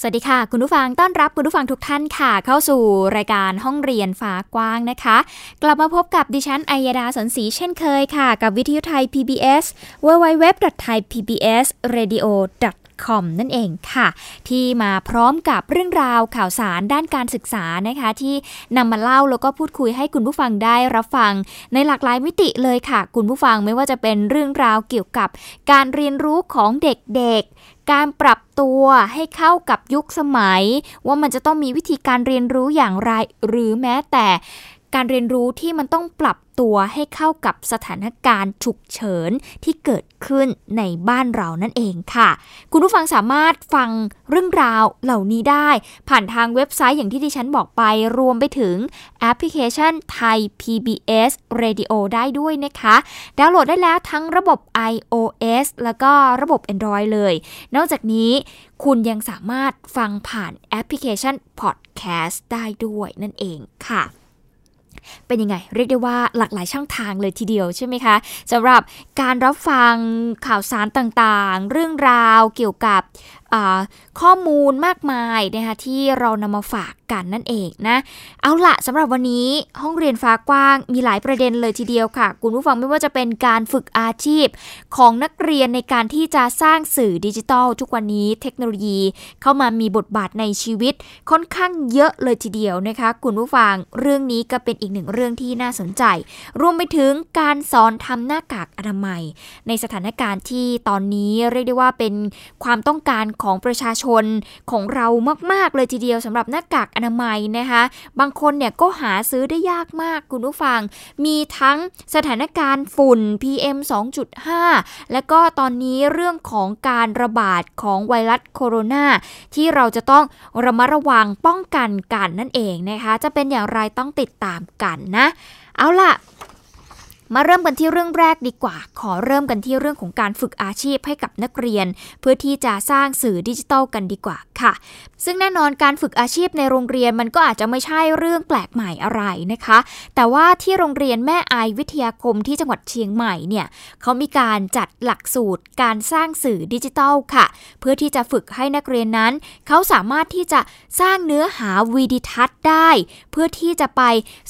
สวัสดีค่ะ คุณผู้ฟังต้อนรับคุณผู้ฟังทุกท่านค่ะ เข้าสู่รายการห้องเรียนฟ้ากว้างนะคะ กลับมาพบกับดิฉันอัยดาสนศรีเช่นเคยค่ะ กับวิทยุไทย PBS www.thaipbsradio.com นั่นเองค่ะ ที่มาพร้อมกับเรื่องราวข่าวสารด้านการศึกษานะคะ ที่นำมาเล่าแล้วก็พูดคุยให้คุณผู้ฟังได้รับฟัง ในหลากหลายมิติเลยค่ะ คุณผู้ฟังไม่ว่าจะเป็นเรื่องราวเกี่ยวกับการเรียนรู้ของเด็กๆ การปรับตัวให้เข้ากับยุคสมัย ว่ามันจะต้องมีวิธีการเรียนรู้อย่างไร หรือแม้แต่ การเรียนรู้ที่มันต้องปรับตัวให้เข้ากับสถานการณ์ฉุกเฉินที่เกิดขึ้นในบ้านเรานั่นเองค่ะ คุณผู้ฟังสามารถฟังเรื่องราวเหล่านี้ได้ ผ่านทางเว็บไซต์อย่างที่ดิฉันบอกไป รวมไปถึงแอปพลิเคชันไทย PBS Radio ได้ด้วยนะคะ ดาวน์โหลดได้แล้วทั้งระบบ iOS แล้วก็ระบบ Android เลย นอกจากนี้คุณยังสามารถฟังผ่านแอปพลิเคชัน Podcast ได้ด้วยนั่นเองค่ะ เป็นยังไง เรียกได้ว่าหลากหลายช่องทางเลยทีเดียวใช่ไหมคะสำหรับการรับฟังข่าวสารต่างๆ เรื่องราวเกี่ยวกับข้อมูลมากมายนะคะที่เรานำมาฝาก กันนั่นเองนะ เอาละสำหรับวันนี้ห้องเรียนฟ้ากว้างมีหลายประเด็นเลยทีเดียวค่ะ คุณผู้ฟังไม่ว่าจะเป็นการฝึกอาชีพของนักเรียนในการที่จะสร้างสื่อดิจิทัล ทุกวันนี้เทคโนโลยีเข้ามามีบทบาทในชีวิตค่อนข้างเยอะเลยทีเดียวนะคะ คุณผู้ฟังเรื่องนี้ก็เป็นอีกหนึ่งเรื่องที่น่าสนใจ รวมไปถึงการสอนทำหน้ากากอนามัย ในสถานการณ์ที่ตอนนี้เรียกได้ว่าเป็นความต้องการของประชาชนของเรามาก ๆ เลยทีเดียวสำหรับหน้ากากอนามัยนะคะ บางคนเนี่ยก็หาซื้อได้ยากมากคุณผู้ฟัง มีทั้งสถานการณ์ฝุ่น PM 2.5 และก็ตอนนี้เรื่องของการระบาดของไวรัสโคโรนาที่เราจะต้องระมัดระวังป้องกันกันนั่นเองนะคะ จะเป็นอย่างไรต้องติดตามกันนะ เอาล่ะ มาเริ่มกันที่เรื่องแรกดีกว่า ขอเริ่มกันที่เรื่องของการฝึกอาชีพให้กับนักเรียน เพื่อที่จะสร้างสื่อดิจิทัลกันดีกว่าค่ะ ซึ่งแน่นอนการฝึกอาชีพในโรงเรียนมันก็อาจจะไม่ใช่เรื่องแปลกใหม่อะไรนะคะ แต่ว่าที่โรงเรียนแม่อายวิทยาคมที่จังหวัดเชียงใหม่เนี่ยเขามีการจัดหลักสูตรการสร้างสื่อดิจิทัลค่ะ เพื่อที่จะฝึกให้นักเรียนนั้น เขาสามารถที่จะสร้างเนื้อหาวีดิทัศน์ได้ เพื่อที่จะไป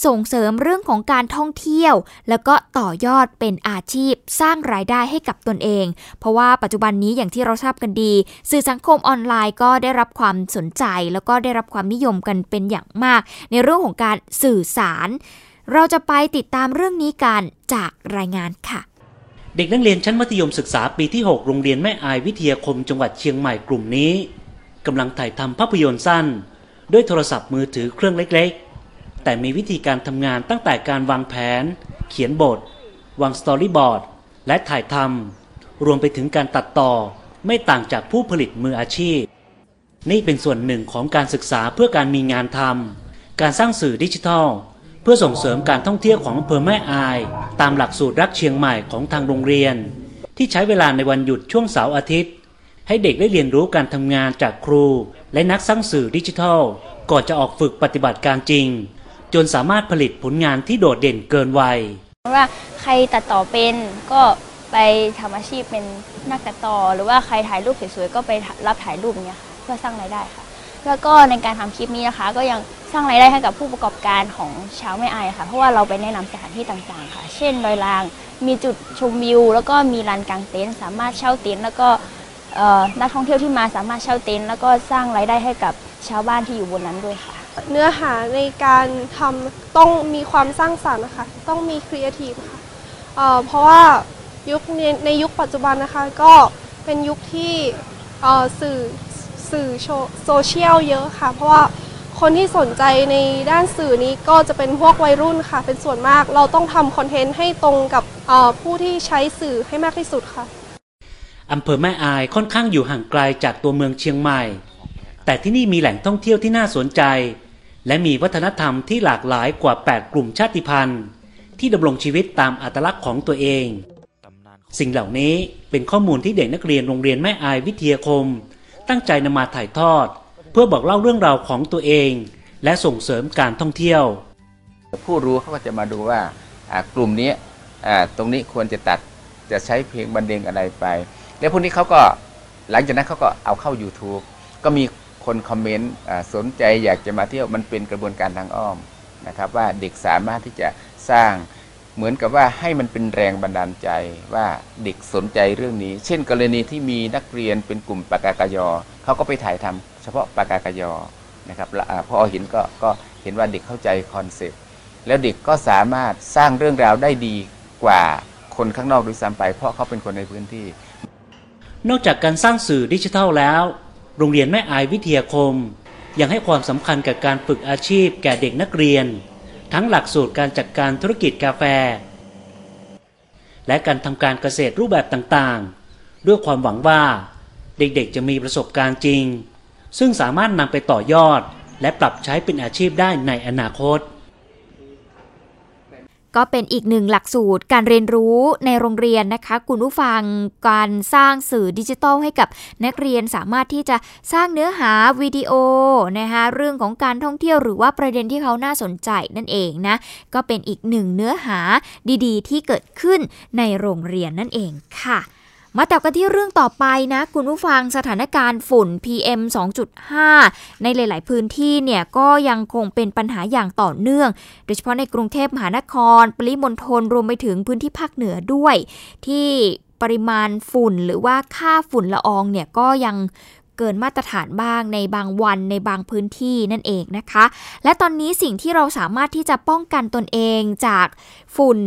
ส่งเสริมเรื่องของการท่องเที่ยว แล้วก็ต่อยอดเป็นอาชีพสร้างรายได้ให้กับตนเอง เพราะว่าปัจจุบันนี้อย่างที่เราทราบกันดี สื่อสังคมออนไลน์ก็ได้รับความสนใจ แล้วก็ได้รับความนิยมกันเป็นอย่างมาก ในเรื่องของการสื่อสาร เราจะไปติดตามเรื่องนี้กันจากรายงานค่ะเด็กนักเรียนชั้นมัธยมศึกษาปีที่ 6 โรงเรียนแม่อายวิทยาคมจังหวัดเชียงใหม่กลุ่มนี้กำลังถ่ายทำภาพยนตร์สั้น ด้วยโทรศัพท์มือถือเครื่องเล็กๆ แต่มีวิธีการทำงานตั้งแต่การวางแผน เขียนบท วางสตอรี่บอร์ด และถ่ายทำรวมไปถึงการตัดต่อไม่ต่างจากผู้ผลิตมืออาชีพ นี่เป็นส่วนหนึ่งของการศึกษาเพื่อการมีงานทำการสร้างสื่อดิจิทัล เพื่อส่งเสริมการท่องเที่ยวของอำเภอแม่อาย ตามหลักสูตรรักเชียงใหม่ของทางโรงเรียน ที่ใช้เวลาในวันหยุดช่วงเสาร์อาทิตย์ ให้เด็กได้เรียนรู้การทำงานจากครู และนักสร้างสื่อดิจิทัลก่อนจะออกฝึกปฏิบัติการจริง จนสามารถผลิตผลงานที่โดดเด่นเกินวัย ว่าใครตัดต่อเป็นก็ไปทำอาชีพเป็นนักตัดต่อ หรือว่าใครถ่ายรูปสวยๆก็ไปรับถ่ายรูปเนี้ยค่ะเพื่อสร้างรายได้ค่ะ แล้วก็ในการทำคลิปนี้นะคะ ก็ยังสร้างรายได้ให้กับผู้ประกอบการของชาวแม่อายค่ะ เพราะว่าเราไปแนะนำสถานที่ต่างๆค่ะ เช่นดอยลางมีจุดชมวิว แล้วก็มีลานกลางเต็นท์สามารถเช่าเต็นท์แล้วก็เอ่อนักท่องเที่ยวที่มาสามารถเช่าเต็นท์แล้วก็สร้างรายได้ให้กับชาวบ้านที่อยู่บนนั้นด้วยค่ะ เนื้อหาในการทำต้องมีความสร้างสรรค์นะคะ ต้องมีครีเอทีฟค่ะเอ่อเพราะว่ายุคในในยุคปัจจุบันนะคะก็เป็นยุคที่สื่อสื่อโซเชียลเยอะค่ะ เพราะว่าคนที่สนใจในด้านสื่อนี้ก็จะเป็นพวกวัยรุ่นค่ะ เป็นส่วนมากเราต้องทำคอนเทนต์ให้ตรงกับผู้ที่ใช้สื่อให้มากที่สุดค่ะอำเภอแม่อายค่อนข้างอยู่ห่างไกลจากตัวเมืองเชียงใหม่ แต่ที่นี่มีแหล่งท่องเที่ยวที่น่าสนใจ และมีวัฒนธรรมที่หลากหลายกว่า 8 กลุ่มชาติพันธุ์ ที่ดำรงชีวิตตามอัตลักษณ์ของตัวเอง สิ่งเหล่านี้เป็นข้อมูลที่เด็กนักเรียนโรงเรียนแม่อายวิทยาคม ตั้งใจนำมาถ่ายทอด เพื่อบอกเล่าเรื่องราวของตัวเอง และส่งเสริมการท่องเที่ยว ผู้รู้เขาก็จะมาดูว่ากลุ่มนี้ตรงนี้ควรจะตัดจะใช้เพลงบรรเลงอะไรไป แล้วพวกนี้เขาก็หลังจากนั้นเขาก็เอาเข้า YouTube ก็มี คนคอมเมนต์สนใจอยากจะมาเที่ยวมันเป็นกระบวนการทางอ้อมนะครับว่าเด็กสามารถที่จะสร้างเหมือนกับว่าให้มันเป็นแรงบันดาลใจว่าเด็กสนใจเรื่องนี้ เช่น กรณีที่มีนักเรียนเป็นกลุ่มปกาเกอะญอเขาก็ไปถ่ายทำเฉพาะปกาเกอะญอนะครับแล้วอ่าพอเห็นก็ก็เห็นว่าเด็กเข้าใจคอนเซปต์แล้วเด็กก็สามารถสร้างเรื่องราวได้ดีกว่าคนข้างนอกด้วยซ้ำไป เพราะเขาเป็นคนในพื้นที่ นอกจากการสร้างสื่อดิจิทัลแล้ว โรงเรียนแม่อายวิทยาคม ยังให้ความสำคัญกับการฝึกอาชีพแก่เด็กนักเรียน ทั้งหลักสูตรการจัดการธุรกิจกาแฟ และการทำการเกษตรรูปแบบต่างๆ ด้วยความหวังว่า เด็กๆจะมีประสบการณ์จริง ซึ่งสามารถนำไปต่อยอด และปรับใช้เป็นอาชีพได้ในอนาคต ก็เป็นอีกหนึ่งหลักสูตรการเรียนรู้ในโรงเรียนนะคะ คุณผู้ฟังการสร้างสื่อดิจิทัลให้กับนักเรียนสามารถที่จะสร้างเนื้อหาวิดีโอนะคะเรื่องของการท่องเที่ยวหรือว่าประเด็นที่เขาน่าสนใจนั่นเองนะ ก็เป็นอีกหนึ่งเนื้อหาดีๆ ที่เกิดขึ้นในโรงเรียนนั่นเองค่ะ มาต่อกันที่เรื่องต่อไปนะ คุณผู้ฟังสถานการณ์ฝุ่น PM 2.5 ในหลาย ๆ พื้นที่เนี่ยก็ยังคงเป็นปัญหาอย่างต่อเนื่อง โดยเฉพาะในกรุงเทพมหานคร ปริมณฑลรวมไปถึงพื้นที่ภาคเหนือด้วย ที่ปริมาณฝุ่นหรือว่าค่าฝุ่นละอองเนี่ยก็ยัง เกินมาตรฐานบ้างในบางวันในบางพื้นที่นั่นเองนะคะ และตอนนี้สิ่งที่เราสามารถที่จะป้องกันตนเองจากฝุ่น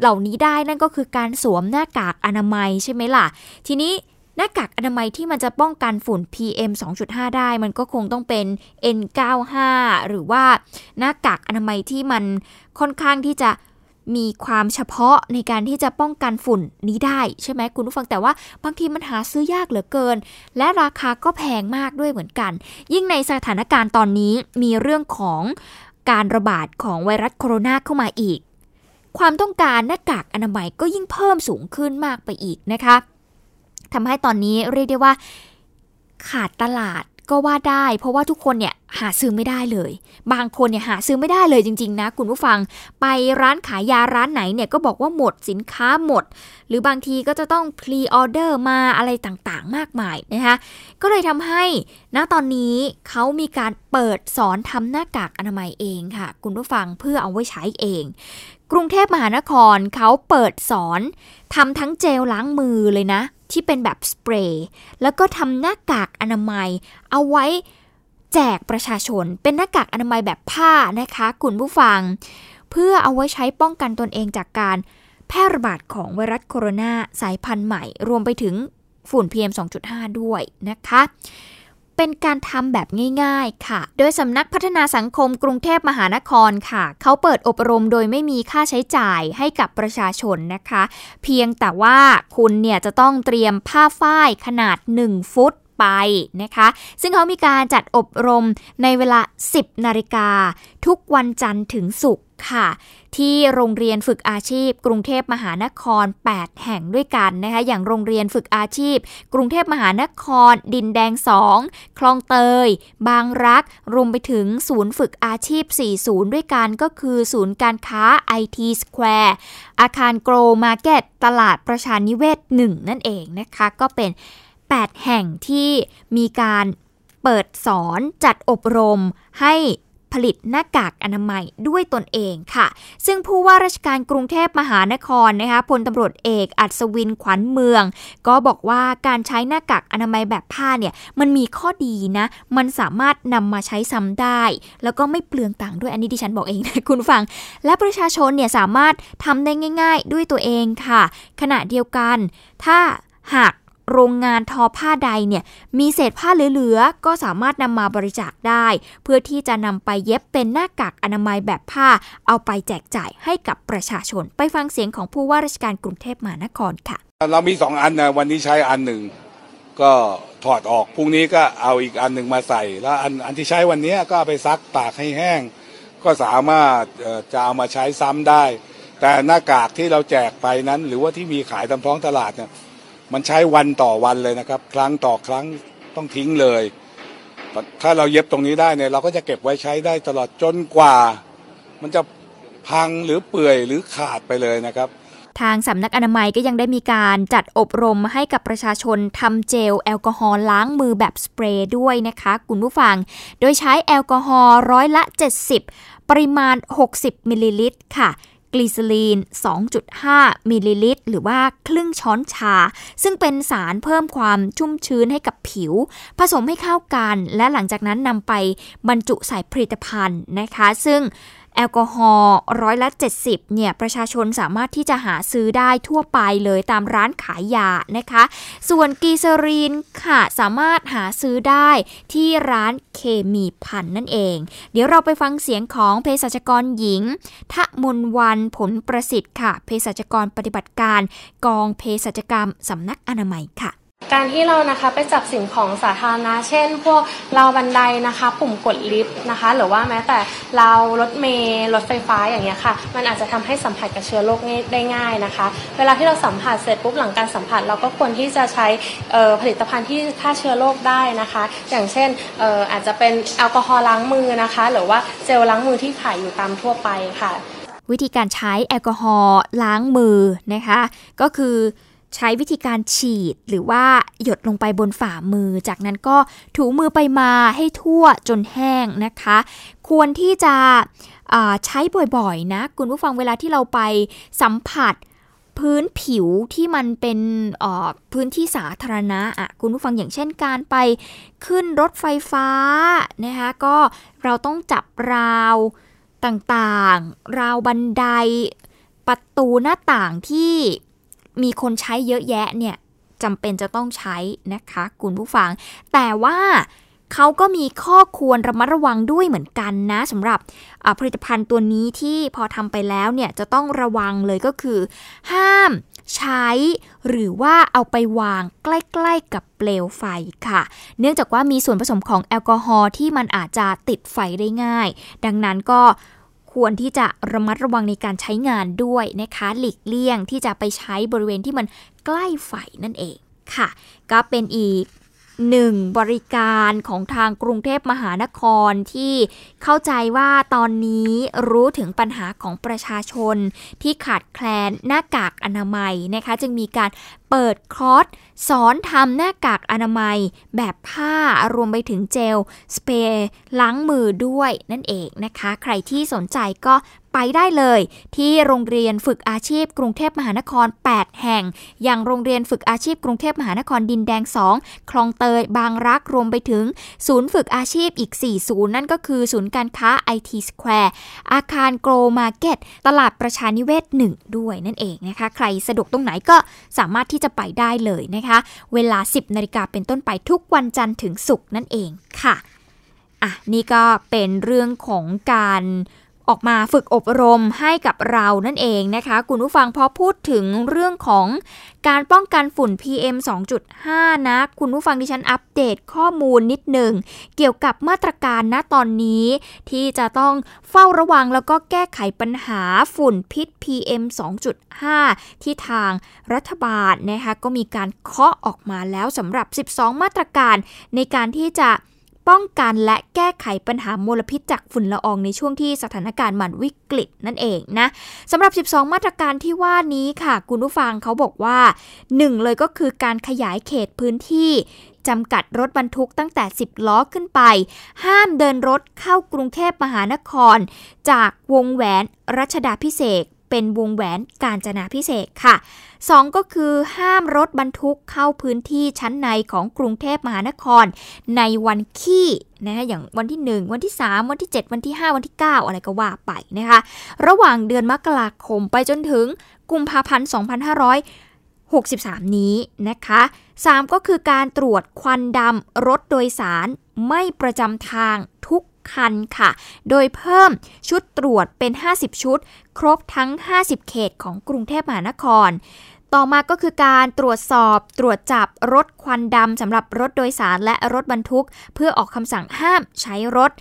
เหล่านี้ได้นั่นก็คือการสวมหน้ากากอนามัยใช่ไหมล่ะ ทีนี้หน้ากากอนามัยที่มันจะป้องกันฝุ่น PM 2.5 ได้ มันก็คงต้องเป็น N95 หรือว่าหน้ากากอนามัยที่มันค่อนข้างที่จะ มีความเฉพาะในการที่จะป้องกันฝุ่นนี้ได้ใช่ไหมคุณผู้ฟังแต่ว่าบางทีมันหาซื้อยากเหลือเกิน และราคาก็แพงมากด้วยเหมือนกัน ยิ่งในสถานการณ์ตอนนี้มีเรื่องของการระบาดของไวรัสโคโรนาเข้ามาอีก ความต้องการหน้ากากอนามัยก็ยิ่งเพิ่มสูงขึ้นมากไปอีกนะคะทำให้ตอนนี้เรียกได้ว่าขาดตลาด ก็ว่าได้เพราะว่าทุกคนเนี่ยหาซื้อไม่ได้เลย บางคนเนี่ยหาซื้อไม่ได้เลยจริง ๆ นะคุณผู้ฟังไปร้านขายยาร้านไหนเนี่ยก็บอกว่าหมดสินค้าหมด หรือบางทีก็จะต้องพรีออเดอร์มาอะไรต่างๆ มากมายนะคะก็เลยทำให้ณตอนนี้เขามีการเปิดสอนทำหน้ากากอนามัยเองค่ะ คุณผู้ฟังเพื่อเอาไว้ใช้เอง กรุงเทพมหานครเขาเปิดสอนทำทั้งเจลล้างมือเลยนะ ที่เป็นแบบสเปรย์แล้วก็ทำหน้ากากอนามัย เอาไว้แจกประชาชน เป็นหน้ากากอนามัยแบบผ้านะคะคุณผู้ฟัง เพื่อเอาไว้ใช้ป้องกันตนเองจากการแพร่ระบาดของไวรัสโคโรนาสายพันธุ์ใหม่ รวมไปถึงฝุ่น PM 2.5 ด้วยนะคะ เป็นการทำแบบง่ายๆค่ะ โดยสำนักพัฒนาสังคมกรุงเทพมหานครค่ะ เขาเปิดอบรมโดยไม่มีค่าใช้จ่ายให้กับประชาชนนะคะ เพียงแต่ว่าคุณเนี่ยจะต้องเตรียมผ้าฝ้ายขนาด 1 ฟุตไปนะคะ ซึ่งเขามีการจัดอบรมในเวลา 10 นาฬิกา ทุกวันจันทร์ถึงศุกร์ ค่ะ ที่โรงเรียนฝึกอาชีพ กรุงเทพมหานคร 8 แห่งด้วยกันนะคะอย่างโรงเรียนฝึกอาชีพ กรุงเทพมหานคร ดินแดง 2 คลองเตย บางรัก รวมไปถึงศูนย์ฝึกอาชีพ 4 ศูนย์ด้วยกันก็คือศูนย์การค้า IT Square อาคารโกลมาร์เก็ตตลาดประชานิเวศ 1 นั่นเองนะคะก็เป็น 8 แห่งที่มีการเปิดสอนจัดอบรมให้ ผลิตหน้ากากอนามัยด้วยตนเองค่ะ ซึ่งผู้ว่าราชการกรุงเทพมหานครนะคะพลตำรวจเอกอัศวินขวัญเมือง ก็บอกว่าการใช้หน้ากากอนามัยแบบผ้าเนี่ยมันมีข้อดีนะ มันสามารถนำมาใช้ซ้ำได้ แล้วก็ไม่เปลืองตังค์ด้วยอันนี้ดิฉันบอกเองนะคุณฟัง และประชาชนเนี่ยสามารถทำได้ง่าย ๆ ด้วยตัวเองค่ะ ขณะเดียวกัน ถ้าหาก โรงงานทอผ้าใดเนี่ยมีเศษผ้าเหลือๆ ก็สามารถนำมาบริจาคได้ เพื่อที่จะนำไปเย็บเป็นหน้ากากอนามัยแบบผ้า เอาไปแจกจ่ายให้กับประชาชน ไปฟังเสียงของผู้ว่าราชการกรุงเทพมหานครค่ะ เรามีสองอันนะวันนี้ใช้อันหนึ่งก็ถอดออกพรุ่งนี้ก็เอาอีกอันหนึ่งมาใส่ แล้วอันอันที่ใช้วันนี้ก็เอาไปซักตากให้แห้ง ก็สามารถจะเอามาใช้ซ้ำได้ แต่หน้ากากที่เราแจกไปนั้น หรือว่าที่มีขายตามท้องตลาดเนี่ย มันใช้วันต่อวันเลยนะครับ ครั้งต่อครั้งต้องทิ้งเลย ถ้าเราเย็บตรงนี้ได้เนี่ยเราก็จะเก็บไว้ใช้ได้ตลอดจนกว่า มันจะพังหรือเปื่อยหรือขาดไปเลยนะครับทางสำนักอนามัยก็ยังได้มีการจัดอบรมให้กับประชาชนทำเจลแอลกอฮอล์ล้างมือแบบสเปรย์ด้วยนะคะคุณผู้ฟัง โดยใช้แอลกอฮอล์ร้อยละ 70 ปริมาณ 60 มิลลิลิตรค่ะ กลีเซอรีน 2.5 มิลลิลิตร หรือว่าครึ่งช้อนชา ซึ่งเป็นสารเพิ่มความชุ่มชื้นให้กับผิว ผสมให้เข้ากัน และหลังจากนั้นนำไปบรรจุใส่ผลิตภัณฑ์นะคะ ซึ่ง แอลกอฮอล์ร้อยละ 70เนี่ยประชาชนสามารถที่จะหาซื้อได้ทั่วไปเลยตามร้านขายยานะคะ ส่วนกีเซอรีนค่ะสามารถหาซื้อได้ที่ร้านเคมีพันนั่นเอง เดี๋ยวเราไปฟังเสียงของเภสัชกรหญิง ทะมนวันผลประสิทธิ์ค่ะเภสัชกรปฏิบัติการ กองเภสัชกรรมสำนักอนามัยค่ะ การที่เรานะคะไปจับสิ่งของสาธารณะเช่น พวกเราบันไดนะคะ ปุ่มกดลิฟต์นะคะ หรือว่าแม้แต่เรารถเมล์รถไฟฟ้าอย่างเงี้ยค่ะ มันอาจจะทำให้สัมผัสกับเชื้อโรคได้ง่ายนะคะ เวลาที่เราสัมผัสเสร็จปุ๊บหลังการสัมผัส เราก็ควรที่จะใช้ผลิตภัณฑ์ที่ฆ่าเชื้อโรคได้นะคะ อย่างเช่นอาจจะเป็นแอลกอฮอล์ล้างมือนะคะ หรือว่าเจลล้างมือที่ขายอยู่ตามทั่วไปค่ะ วิธีการใช้แอลกอฮอล์ล้างมือนะคะ ก็คือ ใช้วิธีการฉีดหรือว่าหยดลงไปบนฝ่ามือ จากนั้นก็ถูมือไปมาให้ทั่วจนแห้งนะคะ ควรที่จะใช้บ่อยๆนะคุณผู้ฟังเวลาที่เราไปสัมผัสพื้นผิวที่มันเป็นพื้นที่สาธารณะอะคุณผู้ฟังอย่างเช่นการไปขึ้นรถไฟฟ้านะคะก็เราต้องจับราวต่างๆ ราวบันไดประตูหน้าต่างที่ มีคนใช้เยอะแยะเนี่ยจำเป็นจะต้องใช้นะคะคุณผู้ฟัง แต่ว่าเขาก็มีข้อควรระมัดระวังด้วยเหมือนกันนะสำหรับผลิตภัณฑ์ตัวนี้ที่พอทำไปแล้วเนี่ยจะต้องระวังเลยก็คือ ห้ามใช้หรือว่าเอาไปวางใกล้ ๆ กับเปลวไฟค่ะ เนื่องจากว่ามีส่วนผสมของแอลกอฮอล์ที่มันอาจจะติดไฟได้ง่าย ดังนั้นก็ ควรที่จะระมัดระวังในการใช้งานด้วยนะคะ หลีกเลี่ยงที่จะไปใช้บริเวณที่มันใกล้ไฟนั่นเองค่ะ ก็เป็นอีก หนึ่งบริการของทางกรุงเทพมหานครที่เข้าใจว่าตอนนี้รู้ถึงปัญหาของประชาชน ที่ขาดแคลนหน้ากากอนามัยนะคะ จึงมีการเปิดคอร์สสอนทำหน้ากากอนามัย แบบผ้ารวมไปถึงเจล สเปรย์ล้างมือด้วยนั่นเองนะคะ ใครที่สนใจก็ ไปได้เลย ที่โรงเรียนฝึกอาชีพกรุงเทพมหานคร 8 แห่ง อย่างโรงเรียนฝึกอาชีพกรุงเทพมหานครดินแดง 2 คลองเตย บางรักรวมไปถึง ศูนย์ฝึกอาชีพอีก 4 ศูนย์ นั่นก็คือศูนย์การค้า IT Square อาคาร Gold Market ตลาดประชานิเวศ1ด้วยนั่นเองนะคะ ใครสะดวกตรงไหนก็สามารถที่จะไปได้เลยนะคะ เวลา 10นาฬิกาเป็นต้นไปทุกวันจันทร์ถึงศุกร์นั่นเองค่ะอะนี่ก็เป็นเรื่องของการ ออกมาฝึกอบรมให้กับเรานั่นเองนะคะ คุณผู้ฟังพอพูดถึงเรื่องของการป้องกันฝุ่น PM 2.5 นะ คุณผู้ฟังดิฉันอัปเดตข้อมูลนิดหนึ่ง เกี่ยวกับมาตรการณตอนนี้ ที่จะต้องเฝ้าระวังแล้วก็แก้ไขปัญหาฝุ่นพิษ PM 2.5 ที่ทางรัฐบาลนะคะก็มีการเคาะออกมาแล้วสำหรับ 12 มาตรการในการที่จะ ป้องกันและแก้ไขปัญหามลพิษจากฝุ่นละอองในช่วงที่สถานการณ์มันวิกฤตนั่นเองนะสำหรับ 12 มาตรการที่ว่านี้ค่ะ คุณผู้ฟังเขาบอกว่า 1 เลยก็คือการขยายเขตพื้นที่จำกัดรถบรรทุกตั้งแต่ 10 ล้อขึ้นไป ห้ามเดินรถเข้ากรุงเทพมหานคร จากวงแหวนรัชดาพิเศษ เป็นวงแหวนกาญจนาพิเศษค่ะ 2 ก็คือห้ามรถบรรทุกเข้าพื้นที่ชั้นในของกรุงเทพมหานคร ในวันขี้นะอย่างวันที่ 1 วันที่ 3 วันที่ 7 วันที่ 5 วันที่ 9 อะไรก็ว่าไปนะคะ ระหว่างเดือนมกราคมไปจนถึงกุมภาพันธ์2563 นี้นะคะ 3 ก็คือการตรวจควันดำรถโดยสารไม่ประจำทางทุก คันค่ะ โดยเพิ่มชุดตรวจเป็น 50 ชุด ครบทั้ง 50 เขตของกรุงเทพมหานคร ต่อมาก็คือการตรวจสอบตรวจจับรถควันดำสำหรับรถโดยสารและรถบรรทุก เพื่อออกคำสั่งห้ามใช้รถ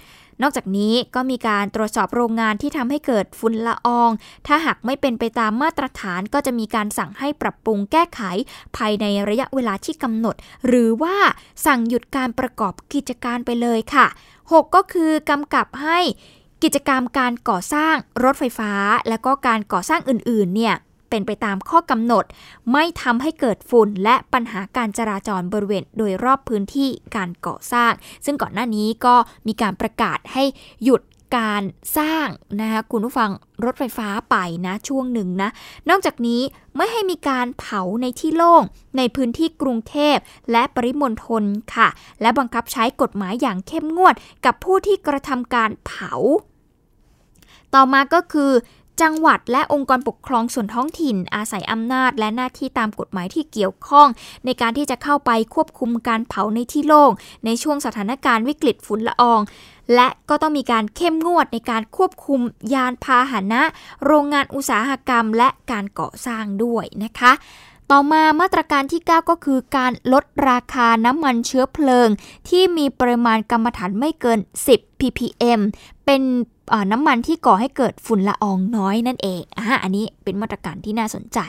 นอกจากนี้ก็มีการตรวจสอบโรงงานที่ทำให้เกิดฝุ่นละออง ถ้าหากไม่เป็นไปตามมาตรฐานก็จะมีการสั่งให้ปรับปรุงแก้ไข ภายในระยะเวลาที่กำหนด หรือว่าสั่งหยุดการประกอบกิจการไปเลยค่ะ 6 ก็คือกำกับให้กิจกรรมการก่อสร้างรถไฟฟ้า และก็การก่อสร้างอื่นๆเนี่ยเป็นไปตามข้อกำหนด ไม่ทำให้เกิดฝุ่นและปัญหาการจราจรบริเวณโดยรอบพื้นที่การก่อสร้าง ซึ่งก่อนหน้านี้ก็มีการประกาศให้หยุด การสร้างนะคะคุณผู้ฟังรถไฟฟ้าไปนะช่วงหนึ่งนะ นอกจากนี้ไม่ให้มีการเผาในที่โล่ง ในพื้นที่กรุงเทพและปริมณฑลค่ะ และบังคับใช้กฎหมายอย่างเข้มงวดกับผู้ที่กระทำการเผา ต่อมาก็คือ จังหวัดและองค์กรปกครองส่วนท้องถิ่น อาศัยอำนาจและหน้าที่ตามกฎหมายที่เกี่ยวข้อง ในการที่จะเข้าไปควบคุมการเผาในที่โล่งในช่วงสถานการณ์วิกฤตฝุ่นละออง และก็ต้องมีการเข้มงวดในการควบคุมยานพาหนะ โรงงานอุตสาหกรรม และการก่อสร้างด้วยนะคะ ต่อมามาตรการที่ 9 ก็คือการลดราคาน้ำมันเชื้อเพลิง ที่มีปริมาณกรรมฐานไม่เกิน 10 ppm เป็นน้ำมันที่ก่อให้เกิดฝุ่นละอองน้อยนั่นเองอะอันนี้เป็นมาตรการที่น่าสนใจ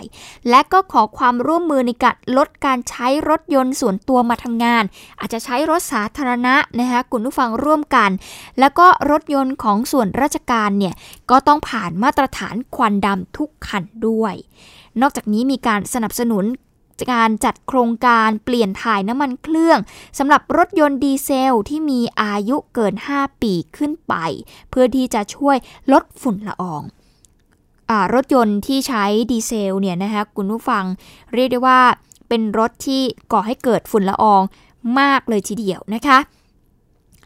และก็ขอความร่วมมือในการลดการใช้รถยนต์ส่วนตัวมาทำงาน อาจจะใช้รถสาธารณะนะคะคุณผู้ฟังร่วมกัน แล้วก็รถยนต์ของส่วนราชการเนี่ยก็ต้องผ่านมาตรฐานควันดำทุกคันด้วย นอกจากนี้มีการสนับสนุนการจัดโครงการเปลี่ยนถ่ายน้ำมันเครื่องสำหรับรถยนต์ดีเซลที่มีอายุเกิน 5 ปีขึ้นไป เพื่อที่จะช่วยลดฝุ่นละอองรถยนต์ที่ใช้ดีเซลเนี่ยนะคะคุณผู้ฟังเรียกได้ว่าเป็นรถที่ก่อให้เกิดฝุ่นละอองมากเลยทีเดียวนะคะ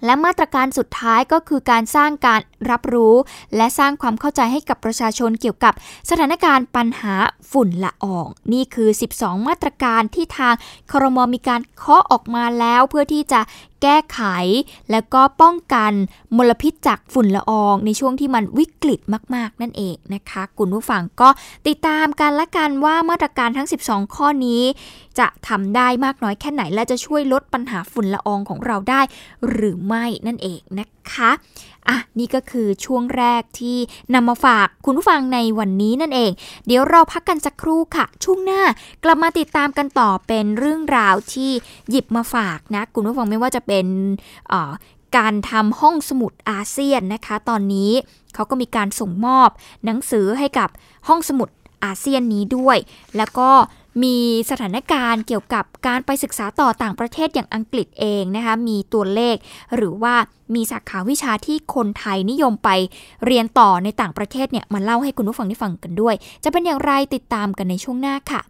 และมาตรการสุดท้ายก็คือการสร้างการรับรู้ และสร้างความเข้าใจให้กับประชาชนเกี่ยวกับสถานการณ์ปัญหาฝุ่นละออง นี่คือ 12 มาตรการที่ทางครมมีการเคาะออกมาแล้วเพื่อที่จะแก้ไข และก็ป้องกันมลพิษจากฝุ่นละออง ในช่วงที่มันวิกฤตมาก ๆ นั่นเองนะคะคุณผู้ฟังก็ติดตามกันละกันว่ามาตรการทั้ง 12 ข้อนี้ จะทำได้มากน้อยแค่ไหน และจะช่วยลดปัญหาฝุ่นละอองของเราได้ หรือไม่นั่นเองนะคะ อะนี่ก็คือช่วงแรกที่นำมาฝากคุณผู้ฟังในวันนี้นั่นเอง เดี๋ยวเราพักกันสักครู่ค่ะ ช่วงหน้ากลับมาติดตามกันต่อเป็นเรื่องราวที่หยิบมาฝากนะ คุณผู้ฟังไม่ว่าจะเป็นการทำห้องสมุดอาเซียนนะคะ ตอนนี้เขาก็มีการส่งมอบหนังสือให้กับห้องสมุดอาเซียนนี้ด้วย แล้วก็ มีสถานการณ์เกี่ยวกับการไปศึกษาต่อต่างประเทศอย่างอังกฤษเองนะคะมีตัวเลข หรือว่ามีสาขาวิชาที่คนไทยนิยมไปเรียนต่อในต่างประเทศเนี่ยมาเล่าให้คุณผู้ฟังได้ฟังกันด้วย จะเป็นอย่างไรติดตามกันในช่วงหน้าค่ะ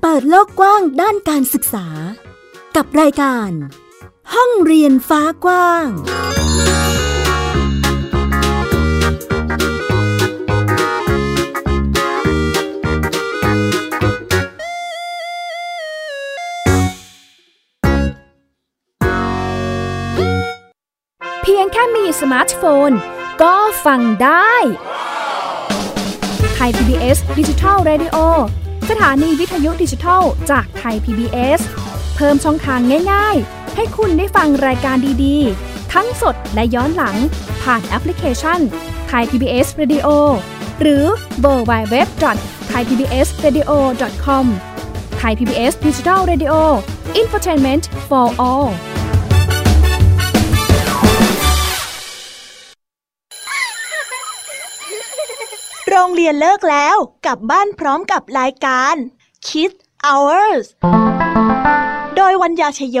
เปิดโลกกว้างด้านการศึกษา กับรายการ ห้องเรียนฟ้ากว้าง เพียงแค่มีสมาร์ทโฟน ก็ฟังได้ Thai PBS Digital Radio สถานีวิทยุดิจิทัลจากไทย PBS เพิ่มช่องทางง่ายๆ ให้คุณได้ฟังรายการดีๆ ทั้งสดและย้อนหลัง ผ่านแอปพลิเคชันไทย PBS Radio หรือ World Wide Web Thai PBS Radio com Thai PBS Digital Radioอินฟอร์ทนเมนต์ for all โรงเรียนเลิกแล้วกลับบ้านพร้อมกับรายการ Kids Hours โดยวัญญาชยโย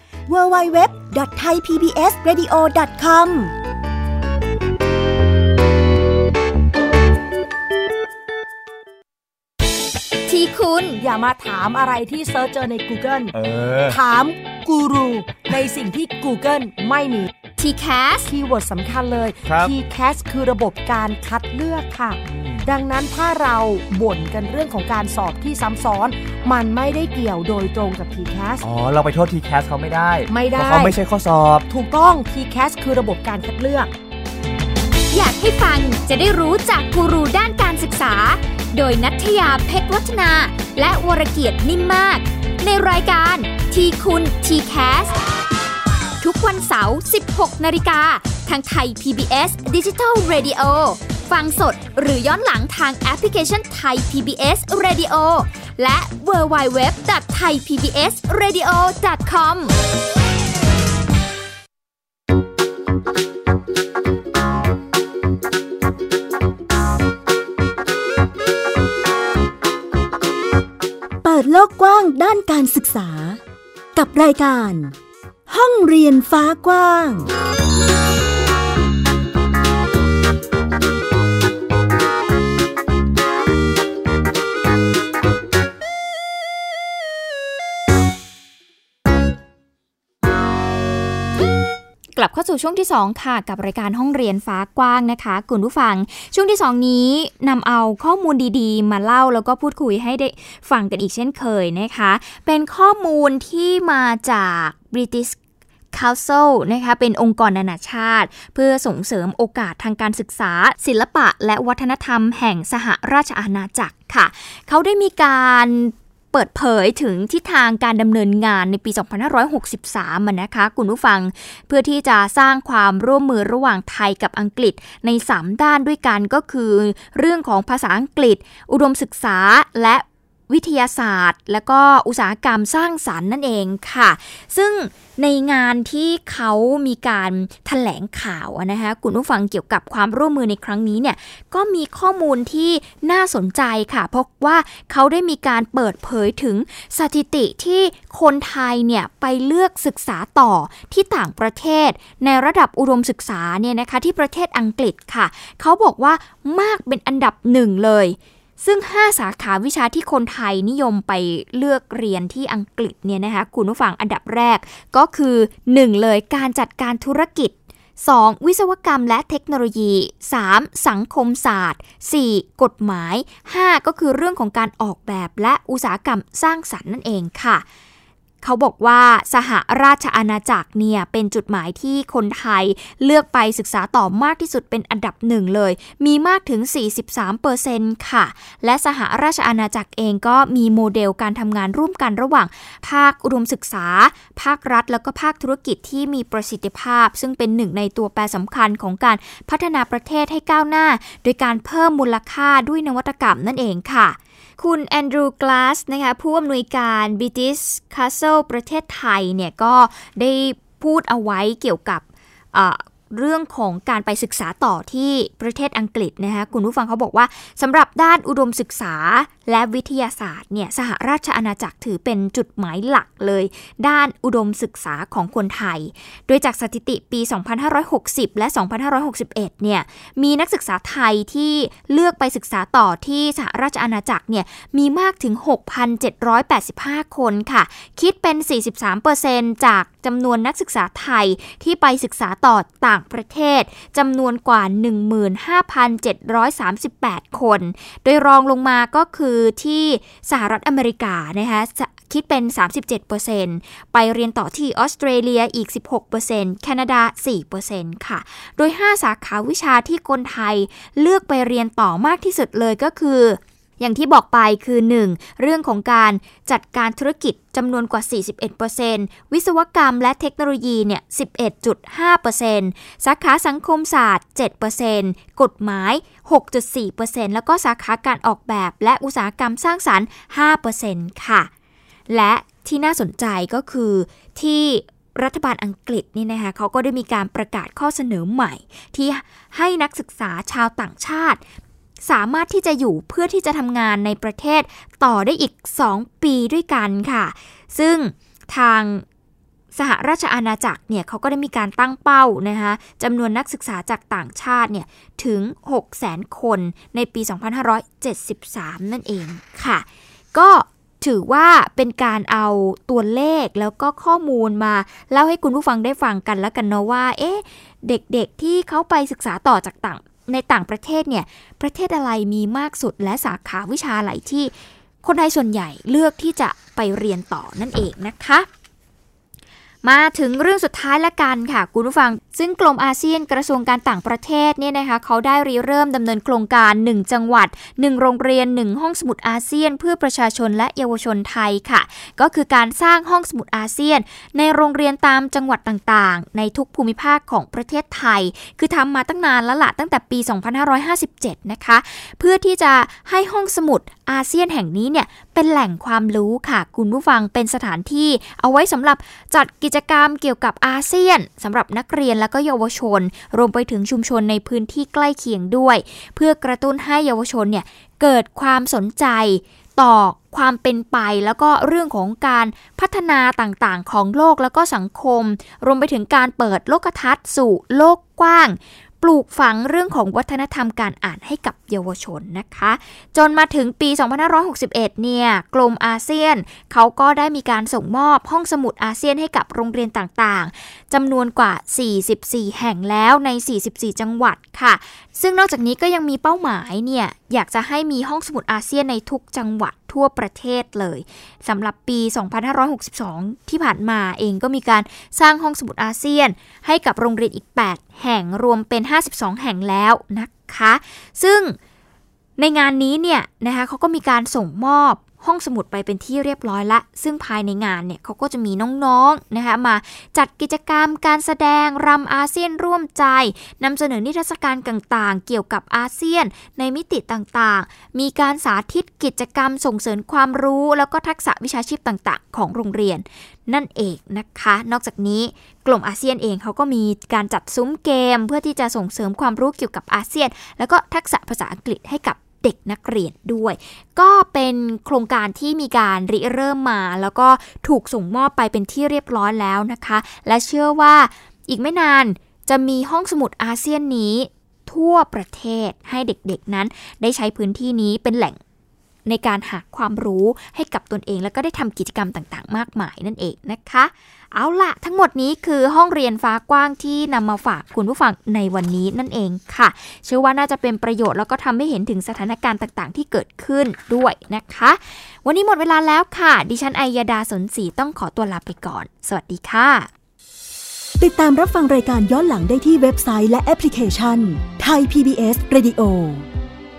www.thaipbsradio.com ที่คุณอย่ามาถามอะไรที่ search เจอใน Google เออถามกูรูในสิ่งที่ Google ไม่มี TCAS keyword สำคัญเลยครับ TCAS คือระบบการคัดเลือกค่ะ ดังนั้นถ้าเราบ่นกันเรื่องของการสอบที่ซ้ำซ้อน มันไม่ได้เกี่ยวโดยตรงกับ TCAS อ๋อ เราไปโทษทีแคสเขาไม่ได้ ไม่ได้ เพราะเขาไม่ใช่ข้อสอบ ถูกต้อง TCAS คือระบบการคัดเลือก อยากให้ฟังจะได้รู้จากกูรูด้านการศึกษา โดยนัทยาเพชรวัฒนา และวรเกียดนิ่มมาก ในรายการทีคุณทีแคส ทุกวันเสาร์ 16 นาฬิกา ทางไทย PBS Digital Radio ฟังสดหรือย้อนหลังทางแอปพลิเคชันไทย PBS Radio และ w w w t h a i PBS Radio com เปิดโลกกว้างด้านการศึกษา กับรายการ ห้องเรียนฟ้ากว้าง กลับเข้าสู่ช่วงที่ 2 ค่ะ กับรายการห้องเรียนฟ้ากว้างนะคะคุณผู้ฟัง ช่วงที่ 2 นี้นำเอาข้อมูลดีๆ มาเล่าแล้วก็พูดคุยให้ได้ฟังกันอีกเช่นเคยนะคะ เป็นข้อมูลที่มาจาก British Council นะคะเป็นองค์กรนานาชาติ เพื่อส่งเสริมโอกาสทางการศึกษา ศิลปะ และวัฒนธรรมแห่งสหราชอาณาจักรค่ะ เขาได้มีการเปิดเผยถึงทิศทางการดำเนินงานในปี 2563อะนะคะ คุณผู้ฟัง เพื่อที่จะสร้างความร่วมมือระหว่างไทยกับอังกฤษใน 3 ด้านด้วยกันก็คือ เรื่องของภาษาอังกฤษ อุดมศึกษาและ วิทยาศาสตร์ และก็อุตสาหกรรมสร้างสารรค์นั่นเองค่ะ ซึ่งในงานที่เขามีการถแถลงข่าวนะคะคุณผู้ฟังเกี่ยวกับความร่วมมือในครั้งนี้เนี่ยก็มีข้อมูลที่น่าสนใจค่ะ เพราะว่าเขาได้มีการเปิดเผยถึงสถิติที่คนไทยเนี่ยไปเลือกศึกษาต่อที่ต่างประเทศ ในระดับอุดมศึกษาเนี่ยนะคะที่ประเทศอังกฤษค่ะ เขาบอกว่ามากเป็นอันดับหนึ่งเลย ซึ่ง 5 สาขาวิชาที่คนไทยนิยมไปเลือกเรียนที่อังกฤษเนี่ยนะคะคุณผู้ฟังอันดับแรกก็คือ 1 เลยการจัดการธุรกิจ 2. วิศวกรรมและเทคโนโลยี 3. สังคมศาสตร์ 4. กฎหมาย 5. ก็คือเรื่องของการออกแบบและอุตสาหกรรมสร้างสรรค์นั่นเองค่ะ เขาบอกว่าสหราชอาณาจักรเนี่ยเป็นจุดหมายที่คนไทยเลือกไปศึกษาต่อมากที่สุดเป็นอันดับหนึ่งเลย มีมากถึง 43%ค่ะ และสหราชอาณาจักรเองก็มีโมเดลการทำงานร่วมกันระหว่าง ภาคอุดมศึกษา ภาครัฐ แล้วก็ภาคธุรกิจที่มีประสิทธิภาพ ซึ่งเป็นหนึ่งในตัวแปรสำคัญของการพัฒนาประเทศให้ก้าวหน้า โดยการเพิ่มมูลค่าด้วยนวัตกรรมนั่นเองค่ะ คุณแอนดรูว์กลาสนะคะผู้อำนวยการ British Council ประเทศไทยเนี่ยก็ได้พูดเอาไว้เกี่ยวกับ เรื่องของการไปศึกษาต่อที่ประเทศอังกฤษนะคะคุณผู้ฟังเขาบอกว่าสำหรับด้านอุดมศึกษาและวิทยาศาสตร์เนี่ยสหราชอาณาจักรถือเป็นจุดหมายหลักเลย ด้านอุดมศึกษาของคนไทย โดยจากสถิติปี 2560 และ 2561 เนี่ยมีนักศึกษาไทยที่เลือกไปศึกษาต่อที่สหราชอาณาจักรเนี่ยมีมากถึง 6,785 คนค่ะ คิดเป็น 43%จากจำนวนนักศึกษาไทยที่ไปศึกษาต่อต่างประเทศจำนวนกว่า 15,738 คน โดยรองลงมาก็คือที่สหรัฐอเมริกานะคะคิดเป็น 37%ไปเรียนต่อที่ออสเตรเลียอีก 16%แคนาดา 4%ค่ะ โดย 5 สาขาวิชาที่คนไทยเลือกไปเรียนต่อมากที่สุดเลยก็คือ อย่างที่บอกไปคือ 1. เรื่องของการจัดการธุรกิจจำนวนกว่า 41%วิศวกรรมและเทคโนโลยีเนี่ย 11.5%สาขาสังคมศาสตร์ 7%กฎหมาย 6.4%แล้วก็สาขาการออกแบบและอุตสาหกรรมสร้างสรรค์ 5%ค่ะ และที่น่าสนใจก็คือที่รัฐบาลอังกฤษนี่นะคะเขาก็ได้มีการประกาศข้อเสนอใหม่ ที่ให้นักศึกษาชาวต่างชาติ สามารถที่จะอยู่เพื่อที่จะทำงานในประเทศต่อได้อีก 2 ปีด้วยกันค่ะ ซึ่งทางสหราชอาณาจักรเนี่ยเขาก็ได้มีการตั้งเป้านะคะจำนวนนักศึกษาจากต่างชาติเนี่ยถึง 6 0 0 0 0 0 คนในปี 2573 นั่นเองค่ะ ก็ถือว่าเป็นการเอาตัวเลขแล้วก็ข้อมูลมาเล่าให้คุณผู้ฟังได้ฟังกันแล้วกันเนาะว่า เอ๊ะ เด็กๆที่เขาไปศึกษาต่อจากต่าง ในต่างประเทศเนี่ยประเทศอะไรมีมากสุดและสาขาวิชาอะไรที่ คนไทยส่วนใหญ่เลือกที่จะไปเรียนต่อนั่นเองนะคะ มาถึงเรื่องสุดท้ายละกันค่ะ คุณผู้ฟังซึ่งกลุ่มอาเซียนกระทรวงการต่างประเทศเนี่ยนะคะเขาได้ริเริ่มดำเนินโครงการ 1 จังหวัด 1 โรงเรียน 1 ห้องสมุดอาเซียน เพื่อประชาชนและเยาวชนไทยค่ะ ก็คือการสร้างห้องสมุดอาเซียน ในโรงเรียนตามจังหวัดต่างๆ ในทุกภูมิภาคของประเทศไทย คือทำมาตั้งนานแล้วละตั้งแต่ปี 2557 นะคะ เพื่อที่จะให้ห้องสมุดอาเซียนแห่งนี้เนี่ยเป็นแหล่งความรู้ค่ะ คุณผู้ฟังเป็นสถานที่ เอาไว้สำหรับจัดกิจกรรมเกี่ยวกับอาเซียนสำหรับนักเรียนและก็เยาวชน รวมไปถึงชุมชนในพื้นที่ใกล้เคียงด้วย เพื่อกระตุ้นให้เยาวชนเนี่ยเกิดความสนใจต่อความเป็นไปแล้วก็เรื่องของการพัฒนาต่างๆ ของโลกแล้วก็สังคม รวมไปถึงการเปิดโลกทัศน์สู่โลกกว้าง ปลูกฝังเรื่องของวัฒนธรรมการอ่านให้กับเยาวชนนะคะ จนมาถึงปี 2561 เนี่ยกลุ่มอาเซียน เขาก็ได้มีการส่งมอบห้องสมุดอาเซียนให้กับโรงเรียนต่างๆจำนวนกว่า 44 แห่งแล้วใน 44 จังหวัดค่ะ ซึ่งนอกจากนี้ก็ยังมีเป้าหมายเนี่ย อยากจะให้มีห้องสมุดอาเซียนในทุกจังหวัดทั่วประเทศเลยสำหรับปี 2562 ที่ผ่านมาเองก็มีการสร้างห้องสมุดอาเซียน ให้กับโรงเรียนอีก 8 แห่งรวมเป็น 52 แห่งแล้วนะคะ ซึ่งในงานนี้เนี่ยนะคะเขาก็มีการส่งมอบ ห้องสมุดไปเป็นที่เรียบร้อยละ ซึ่งภายในงานเนี่ยเขาก็จะมีน้องๆนะคะมาจัดกิจกรรมการแสดงรำอาเซียนร่วมใจนำเสนอนิทรรศการต่างๆ เกี่ยวกับอาเซียนในมิติต่างๆ มีการสาธิตกิจกรรมส่งเสริมความรู้ แล้วก็ทักษะวิชาชีพต่างๆ ของโรงเรียน นั่นเองนะคะ นอกจากนี้กลุ่มอาเซียนเองเขาก็มีการจัดซุ้มเกม เพื่อที่จะส่งเสริมความรู้เกี่ยวกับอาเซียน แล้วก็ทักษะภาษาอังกฤษให้กับ เด็กนักเรียนด้วย ก็เป็นโครงการที่มีการริเริ่มมา แล้วก็ถูกส่งมอบไปเป็นที่เรียบร้อยแล้วนะคะ และเชื่อว่าอีกไม่นานจะมีห้องสมุดอาเซียนนี้ทั่วประเทศให้เด็กๆนั้นได้ใช้พื้นที่นี้เป็นแหล่ง ในการหาความรู้ให้กับตนเอง แล้วก็ได้ทำกิจกรรมต่างๆ มากมายนั่นเองนะคะ เอาละทั้งหมดนี้คือห้องเรียนฟ้ากว้างที่นำมาฝากคุณผู้ฟังในวันนี้นั่นเองค่ะ เชื่อว่าน่าจะเป็นประโยชน์แล้วก็ทำให้เห็นถึงสถานการณ์ต่างๆ ที่เกิดขึ้นด้วยนะคะ วันนี้หมดเวลาแล้วค่ะ ดิฉันไอยาดาสนศรีต้องขอตัวลาไปก่อน สวัสดีค่ะ ติดตามรับฟังรายการย้อนหลังได้ที่เว็บไซต์และแอปพลิเคชันไทย PBS Radio